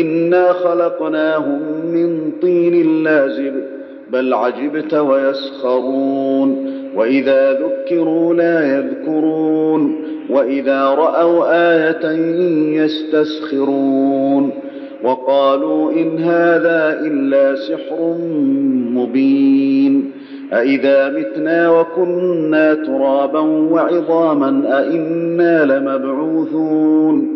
انا خلقناهم من طين لازب بل عجبت ويسخرون. واذا ذكروا لا يذكرون واذا راوا إيه يستسخرون. وقالوا ان هذا الا سحر مبين. أإذا متنا وكنا ترابا وعظاما أإنا لمبعوثون.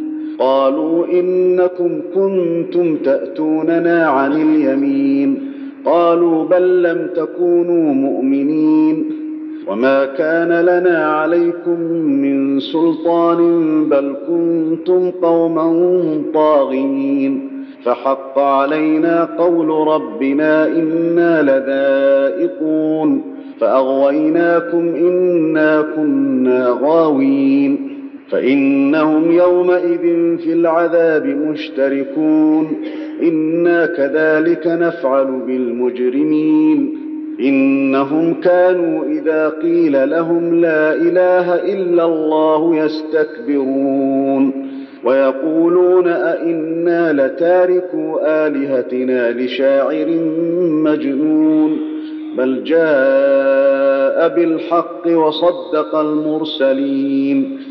قالوا إنكم كنتم تأتوننا عن اليمين. قالوا بل لم تكونوا مؤمنين. وما كان لنا عليكم من سلطان بل كنتم قوما طاغين. فحق علينا قول ربنا إنا لذائقون. فأغويناكم إنا كنا غاوين. فإنهم يومئذ في العذاب مشتركون. إنا كذلك نفعل بالمجرمين. إنهم كانوا إذا قيل لهم لا إله إلا الله يستكبرون. ويقولون أئنا لتاركوا آلهتنا لشاعر مجنون. بل جاء بالحق وصدق المرسلين.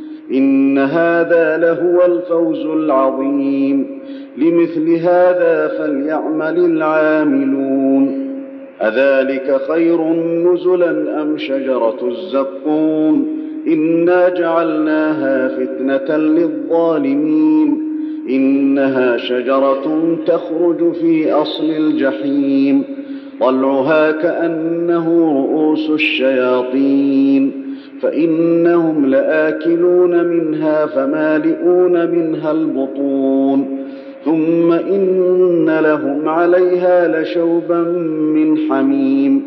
إن هذا لهو الفوز العظيم. لمثل هذا فليعمل العاملون. أذلك خير نزلا أم شجرة الزقوم؟ إنا جعلناها فتنة للظالمين. إنها شجرة تخرج في أصل الجحيم. طلعها كأنه رؤوس الشياطين. فإنهم لآكلون منها فمالئون منها البطون. ثم إن لهم عليها لشوبا من حميم.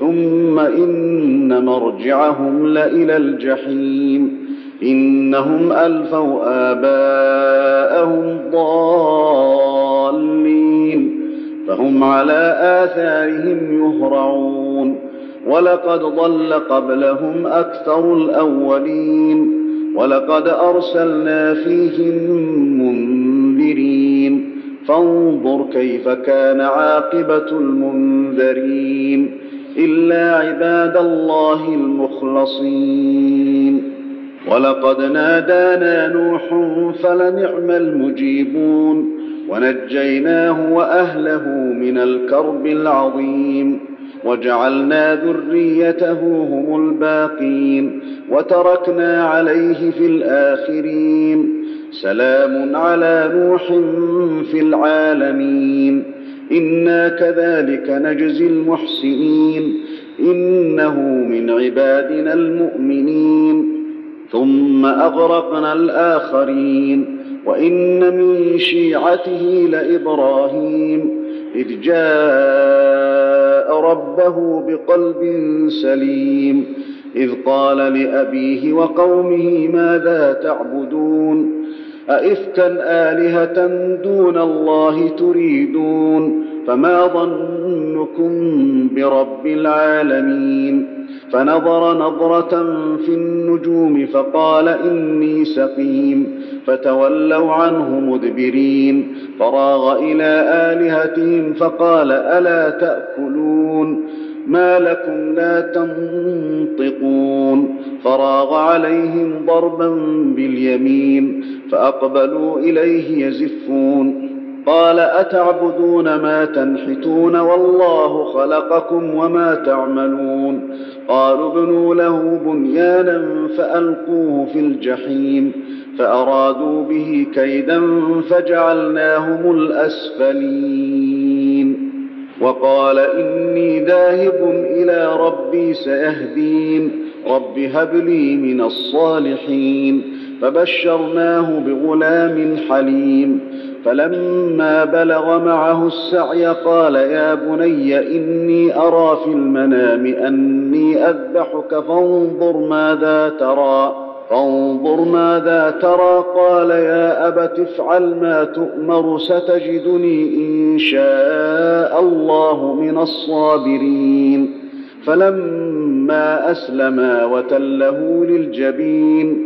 ثم إن مرجعهم لإلى الجحيم. إنهم ألفوا آباءهم ضالين. فهم على آثارهم يهرعون. ولقد ضل قبلهم أكثر الأولين ولقد أرسلنا فيهم منذرين فانظر كيف كان عاقبة المنذرين إلا عباد الله المخلصين ولقد نادانا نوح فلنعم المجيبون ونجيناه وأهله من الكرب العظيم وجعلنا ذريته هم الباقين وتركنا عليه في الآخرين. سلام على نوح في العالمين. إنا كذلك نجزي المحسنين. إنه من عبادنا المؤمنين. ثم أغرقنا الآخرين. وإن من شيعته لإبراهيم. إذ جاء ربه بقلب سليم. إذ قال لأبيه وقومه ماذا تعبدون؟ أئفكا آلهة دون الله تريدون؟ فما ظنكم برب العالمين فنظر نظرة في النجوم فقال إني سقيم فتولوا عنه مدبرين فراغ إلى آلهتهم فقال ألا تأكلون ما لكم لا تنطقون فراغ عليهم ضربا باليمين فاقبلوا اليه يزفون قال أتعبدون ما تنحتون والله خلقكم وما تعملون قالوا ابنوا له بنيانا فألقوه في الجحيم فأرادوا به كيدا فجعلناهم الأسفلين وقال إني ذاهب إلى ربي سيهدين رب هب لي من الصالحين فبشرناه بغلام حليم. فلما بلغ معه السعي قال يا بني إني أرى في المنام أني أذبحك فانظر ماذا ترى. فانظر ماذا ترى؟ قال يا أبت افعل ما تؤمر ستجدني إن شاء الله من الصابرين. فلما أسلما وتله للجبين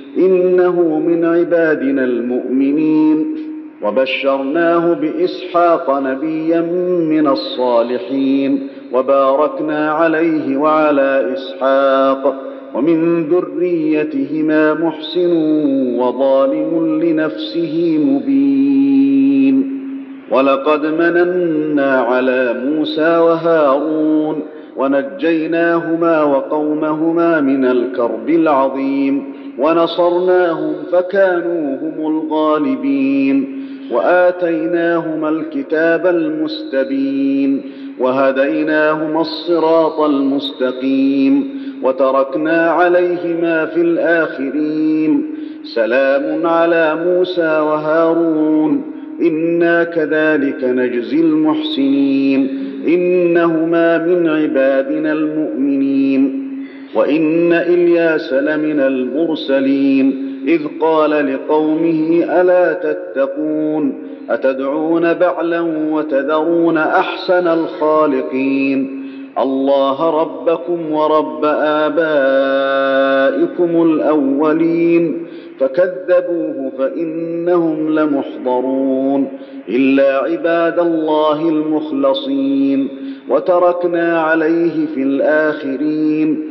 إنه من عبادنا المؤمنين. وبشرناه بإسحاق نبيا من الصالحين. وباركنا عليه وعلى إسحاق. ومن ذريتهما محسن وظالم لنفسه مبين. ولقد مننا على موسى وهارون. ونجيناهما وقومهما من الكرب العظيم. ونصرناهم فكانوا هم الغالبين وآتيناهما الكتاب المستبين وهديناهما الصراط المستقيم وتركنا عليهما في الآخرين سلام على موسى وهارون إنا كذلك نجزي المحسنين إنهما من عبادنا المؤمنين وإن إلياس لمن المرسلين إذ قال لقومه ألا تتقون أتدعون بعلا وتذرون أحسن الخالقين الله ربكم ورب آبائكم الأولين فكذبوه فإنهم لمحضرون إلا عباد الله المخلصين وتركنا عليه في الآخرين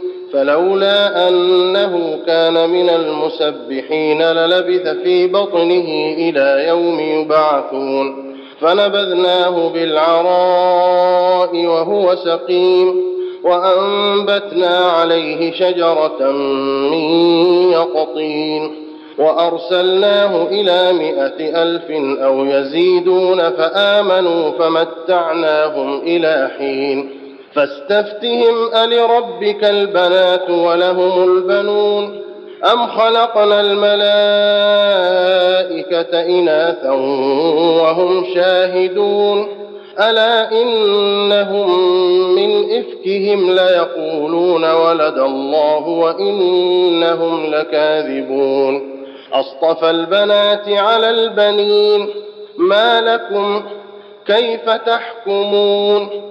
فلولا أنه كان من المسبحين للبث في بطنه إلى يوم يبعثون. فنبذناه بالعراء وهو سقيم وأنبتنا عليه شجرة من يقطين. وأرسلناه إلى مائه ألف أو يزيدون فآمنوا فمتعناهم إلى حين. فاستفتهم ألربك البنات ولهم البنون؟ أم خلقنا الملائكة إناثا وهم شاهدون؟ ألا إنهم من إفكهم ليقولون ولد الله وإنهم لكاذبون؟ أصطفى البنات على البنين ما لكم؟ كيف تحكمون؟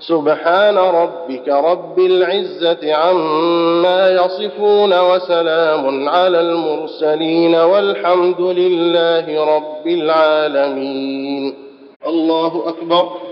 سبحان ربك رب العزة عما يصفون وسلام على المرسلين والحمد لله رب العالمين. الله أكبر.